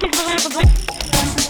Please,